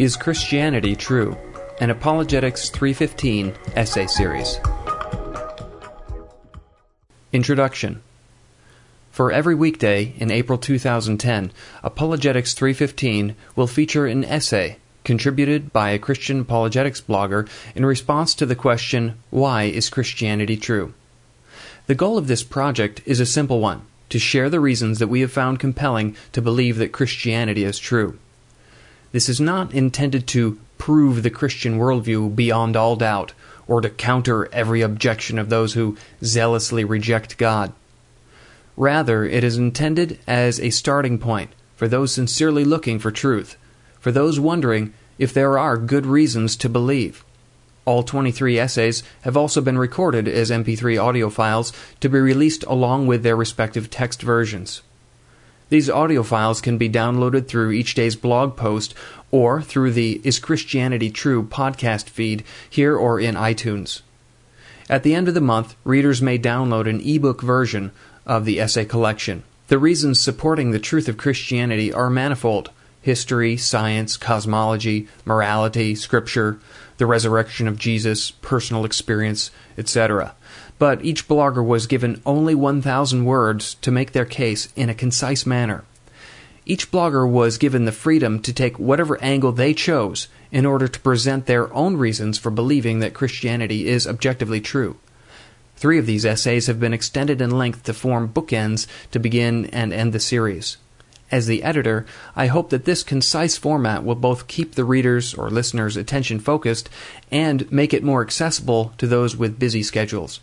Is Christianity True? An Apologetics 315 essay series. Introduction For every weekday in April 2010, Apologetics 315 will feature an essay contributed by a Christian apologetics blogger in response to the question, Why is Christianity true? The goal of this project is a simple one to share the reasons that we have found compelling to believe that Christianity is true. This is not intended to prove the Christian worldview beyond all doubt, or to counter every objection of those who zealously reject God. Rather, it is intended as a starting point for those sincerely looking for truth, for those wondering if there are good reasons to believe. All 23 essays have also been recorded as MP3 audio files to be released along with their respective text versions. These audio files can be downloaded through each day's blog post or through the Is Christianity True podcast feed here or in iTunes. At the end of the month, readers may download an ebook version of the essay collection. The reasons supporting the truth of Christianity are manifold history, science, cosmology, morality, scripture, the resurrection of Jesus, personal experience, etc but each blogger was given only 1,000 words to make their case in a concise manner. Each blogger was given the freedom to take whatever angle they chose in order to present their own reasons for believing that Christianity is objectively true. Three of these essays have been extended in length to form bookends to begin and end the series. As the editor, I hope that this concise format will both keep the reader's or listener's attention focused and make it more accessible to those with busy schedules.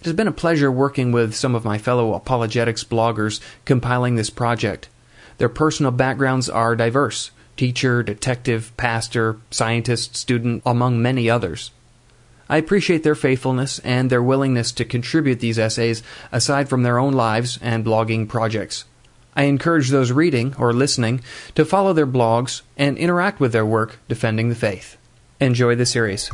It has been a pleasure working with some of my fellow apologetics bloggers compiling this project. Their personal backgrounds are diverse teacher, detective, pastor, scientist, student, among many others. I appreciate their faithfulness and their willingness to contribute these essays aside from their own lives and blogging projects. I encourage those reading or listening to follow their blogs and interact with their work defending the faith. Enjoy the series.